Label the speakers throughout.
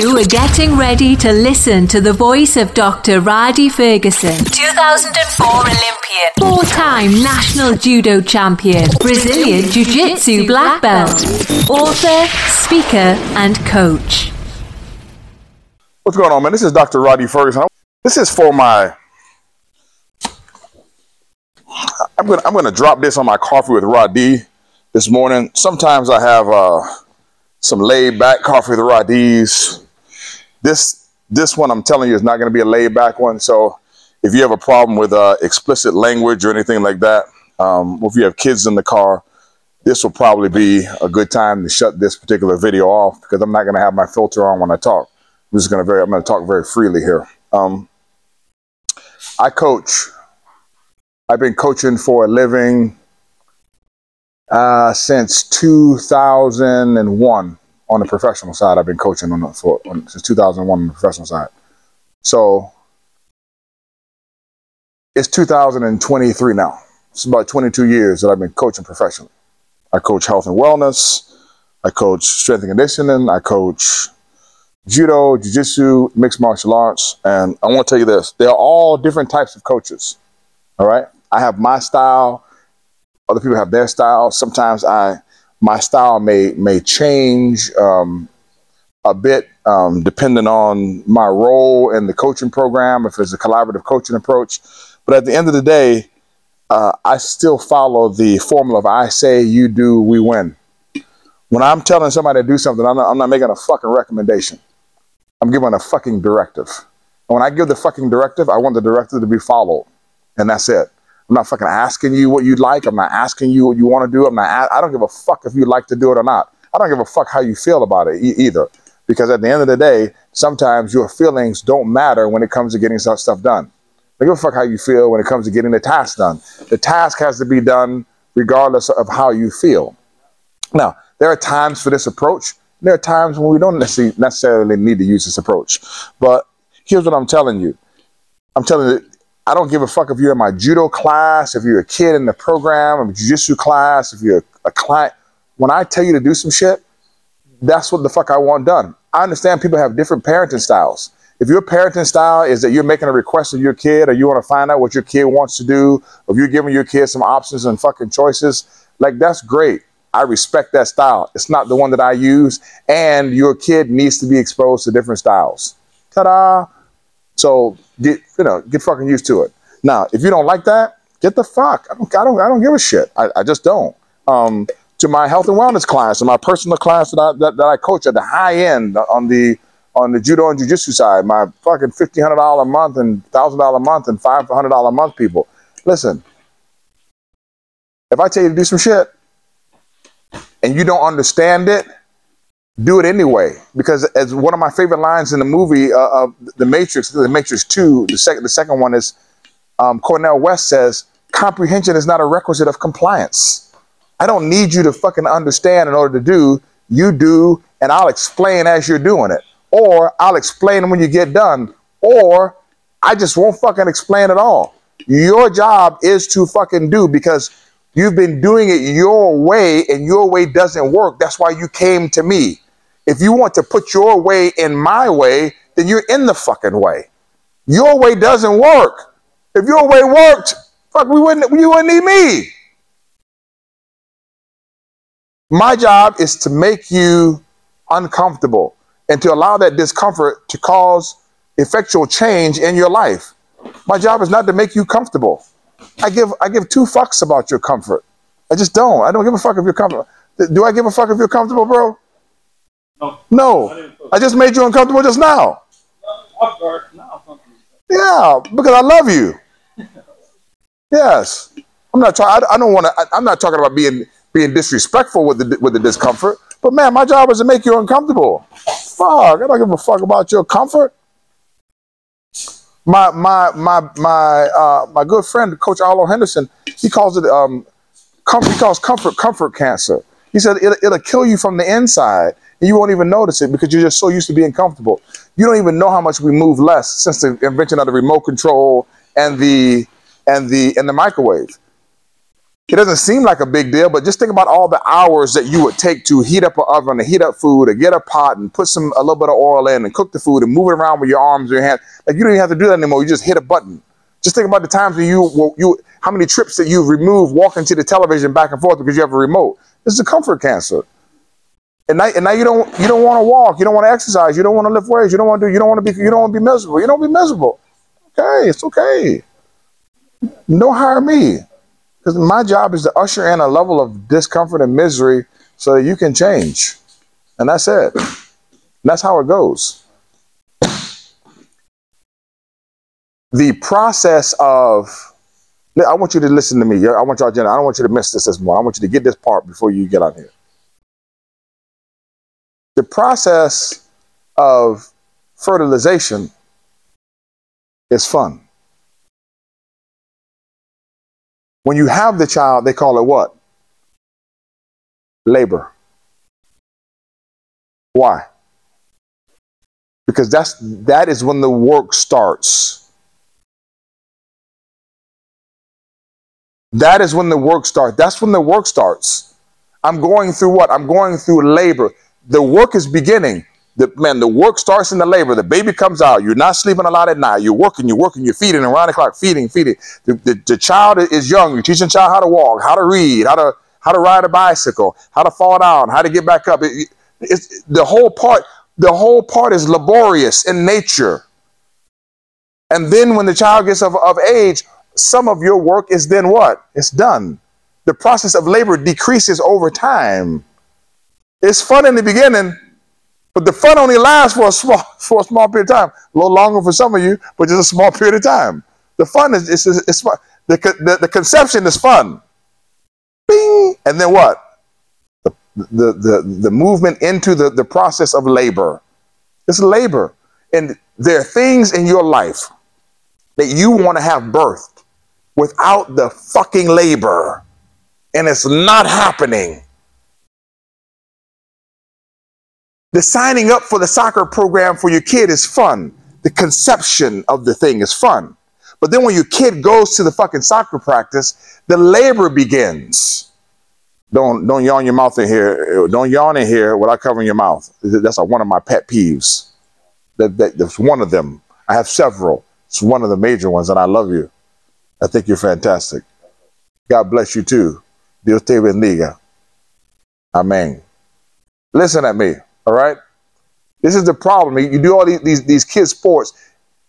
Speaker 1: You are getting ready to listen to the voice of Dr. Rhadi Ferguson, 2004 Olympian, four time national judo champion, Brazilian Jiu Jitsu black belt, author, speaker, and coach.
Speaker 2: What's going on, man? This is Dr. Rhadi Ferguson. This is for my. I'm gonna I'm gonna drop this on my coffee with Rhadi this morning. Sometimes I have uh, some laid back coffee with Rhadi's. This this one I'm telling you is not gonna be a laid back one. So if you have a problem with uh, explicit language or anything like that, um, if you have kids in the car, this will probably be a good time to shut this particular video off because I'm not gonna have my filter on when I talk. I'm just gonna very I'm gonna talk very freely here. Um, I coach. I've been coaching for a living uh, since 2001 on the professional side. I've been coaching on the, for on, since 2001 on the professional side. So it's 2023 now. It's about 22 years that I've been coaching professionally. I coach health and wellness. I coach strength and conditioning. I coach judo, jiu-jitsu, mixed martial arts. And I want to tell you this, they're all different types of coaches. All right. I have my style. Other people have their style. Sometimes I, my style may, may change um, a bit um, depending on my role in the coaching program, if it's a collaborative coaching approach. But at the end of the day, uh, I still follow the formula of I say, you do, we win. When I'm telling somebody to do something, I'm not, I'm not making a fucking recommendation. I'm giving a fucking directive. And when I give the fucking directive, I want the directive to be followed. And that's it. I'm not fucking asking you what you'd like. I'm not asking you what you want to do. I'm not, I don't give a fuck if you like to do it or not. I don't give a fuck how you feel about it e- either. Because at the end of the day, sometimes your feelings don't matter when it comes to getting stuff done. I give a fuck how you feel when it comes to getting the task done. The task has to be done regardless of how you feel. Now, there are times for this approach there are times when we don't necessarily need to use this approach. But here's what I'm telling you. I'm telling you, I don't give a fuck if you're in my judo class, if you're a kid in the program, a jiu-jitsu class, if you're a client. When I tell you to do some shit, that's what the fuck I want done. I understand people have different parenting styles. If your parenting style is that you're making a request of your kid or you want to find out what your kid wants to do, or you're giving your kid some options and fucking choices, like that's great. I respect that style. It's not the one that I use, and your kid needs to be exposed to different styles. Ta-da! So get you know get fucking used to it. Now, if you don't like that, get the fuck. I don't I don't I don't give a shit. I, I just don't. Um, to my health and wellness class and my personal class that I that, that I coach at the high end on the on the judo and jiu-jitsu side, my fucking fifteen hundred dollar a month and thousand dollar a month and five hundred dollar a month people. Listen, if I tell you to do some shit, and you don't understand it, do it anyway. Because as one of my favorite lines in the movie uh, of The Matrix, The Matrix Two, the second the second one is um, Cornel West says, "Comprehension is not a requisite of compliance." I don't need you to fucking understand in order to do. You do, and I'll explain as you're doing it, or I'll explain when you get done, or I just won't fucking explain at all. Your job is to fucking do because You've been doing it your way, and your way doesn't work. That's why you came to me. If you want to put your way in my way, then you're in the fucking way. Your way doesn't work. If your way worked, fuck, we wouldn't, you wouldn't need me. My job is to make you uncomfortable and to allow that discomfort to cause effectual change in your life. My job is not to make you comfortable. I give I give two fucks about your comfort. I just don't. I don't give a fuck if you're comfortable. Do I give a fuck if you're comfortable, bro? No. No. I, I just made you uncomfortable just now. Yeah, because I love you. Yes. I'm not trying. I don't want to. I'm not talking about being being disrespectful with the with the discomfort. But man, my job is to make you uncomfortable. Fuck. I don't give a fuck about your comfort my my my my uh, my good friend, Coach Arlo Henderson, he calls it um, comfort, he calls comfort comfort cancer. He said it'll, it'll kill you from the inside, and you won't even notice it because you're just so used to being comfortable. You don't even know how much we move less since the invention of the remote control and the and the and the microwave. It doesn't seem like a big deal, but just think about all the hours that you would take to heat up an oven, to heat up food, to get a pot and put some a little bit of oil in and cook the food and move it around with your arms or your hands. Like you don't even have to do that anymore. You just hit a button. Just think about the times when you you how many trips that you've removed walking to the television back and forth because you have a remote. This is a comfort cancer. And now, and now you don't you don't want to walk, you don't want to exercise, you don't want to lift weights, you don't want to do, you don't want to be you don't want to be miserable. You don't be miserable. Okay, it's okay. Don't hire me. Because my job is to usher in a level of discomfort and misery so that you can change. And that's it. And that's how it goes. The process of, I want you to listen to me. I want y'all, I don't want you to miss this this morning. I want you to get this part before you get on here. The process of fertilization is fun. When you have the child, they call it what? Labor. Why? Because that's that is when the work starts. That is when the work starts. That's when the work starts. I'm going through what? I'm going through labor. The work is beginning. The, man, the work starts in the labor. The baby comes out. You're not sleeping a lot at night. You're working, you're working, you're feeding around the clock, feeding, feeding. The, the, the child is young. You're teaching child how to walk, how to read, how to how to ride a bicycle, how to fall down, how to get back up. It, it's the whole part. The whole part is laborious in nature. And then when the child gets of, of age, some of your work is then what? It's done. The process of labor decreases over time. It's fun in the beginning, but the fun only lasts for a small for a small period of time. A little longer for some of you, but just a small period of time. The fun is it's, it's, fun. The, the, the conception is fun. Bing! And then what? The, the, the, the movement into the, the process of labor. It's labor. And there are things in your life that you want to have birthed without the fucking labor. And it's not happening. The signing up for the soccer program for your kid is fun. The conception of the thing is fun. But then when your kid goes to the fucking soccer practice, the labor begins. Don't don't yawn your mouth in here. Don't yawn in here without covering your mouth. That's one of my pet peeves. That, that, that's one of them. I have several. It's one of the major ones, and I love you. I think you're fantastic. God bless you too. Dios te bendiga. Amen. Listen at me. All right. This is the problem. You do all these these, these kids sports.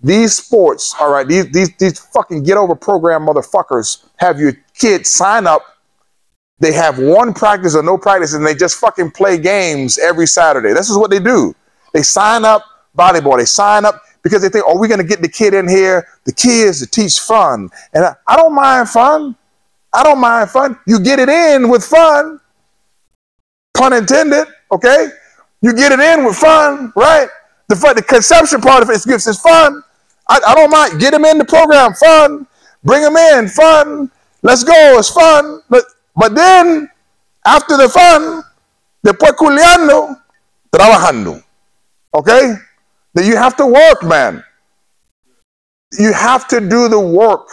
Speaker 2: These sports, all right, these, these these fucking get over program motherfuckers have your kids sign up. They have one practice or no practice, and they just fucking play games every Saturday. This is what they do. They sign up volleyball. They sign up because they think, oh, we're gonna get the kid in here, the kids to teach fun. And I, I don't mind fun. I don't mind fun. You get it in with fun. Pun intended, okay? You get it in with fun, right? The the conception part of it gives is fun. I, I don't mind. Get them in the program, fun. Bring them in, fun. Let's go, it's fun. But but then after the fun, después culiando, trabajando. Okay? That you have to work, man. You have to do the work.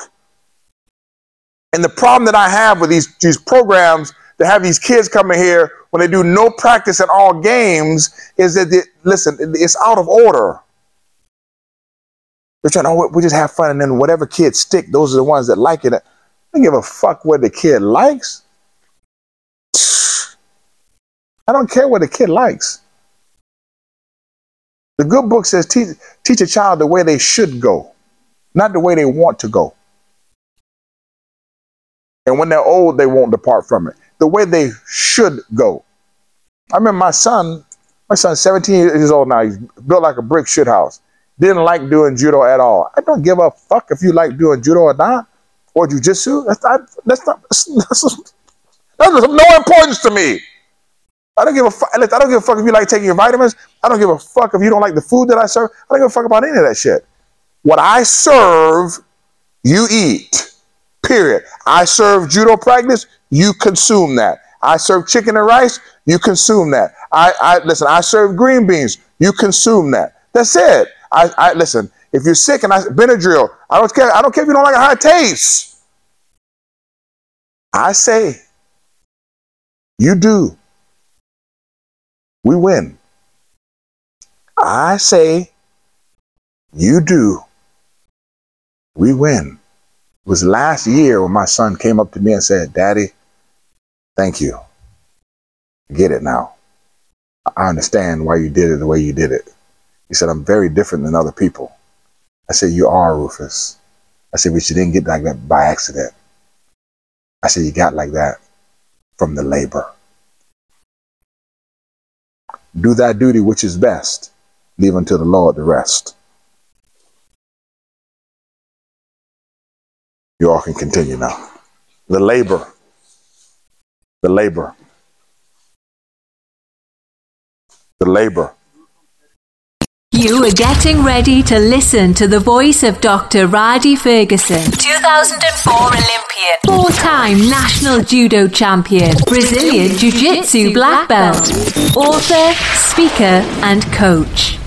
Speaker 2: And the problem that I have with these, these programs to have these kids coming here when they do no practice at all games is that, they, listen, it's out of order. They're trying, oh, we just have fun, and then whatever kids stick, those are the ones that like it. I don't give a fuck what the kid likes. I don't care what the kid likes. The good book says teach, teach a child the way they should go, not the way they want to go. And when they're old, they won't depart from it the way they should go. I remember my son, my son's 17 years old now. He's built like a brick shit house. Didn't like doing judo at all. I don't give a fuck if you like doing judo or not, or jujitsu. That's not, that's not, that's, that's, that's of no importance to me. I don't give a fuck. I don't give a fuck if you like taking your vitamins. I don't give a fuck if you don't like the food that I serve. I don't give a fuck about any of that shit. What I serve, you eat. Period. I serve judo practice, you consume that. I serve chicken and rice, you consume that. I, I listen, I serve green beans, you consume that. That's it. I, I listen, if you're sick and I Benadryl, I don't care, I don't care if you don't like a high taste. I say, you do. We win. I say, you do. We win. It was last year when my son came up to me and said, Daddy, thank you. get it now. I understand why you did it the way you did it. He said, I'm very different than other people. I said, You are, Rufus. I said, But you didn't get like that by accident. I said, You got like that from the labor. Do thy duty which is best, leave unto the Lord the rest. You all can continue now. The labor. The labor. The labor.
Speaker 1: You are getting ready to listen to the voice of Dr. Rhadi Ferguson, 2004 Olympian, four time national judo champion, Brazilian Jiu Jitsu black belt, author, speaker, and coach.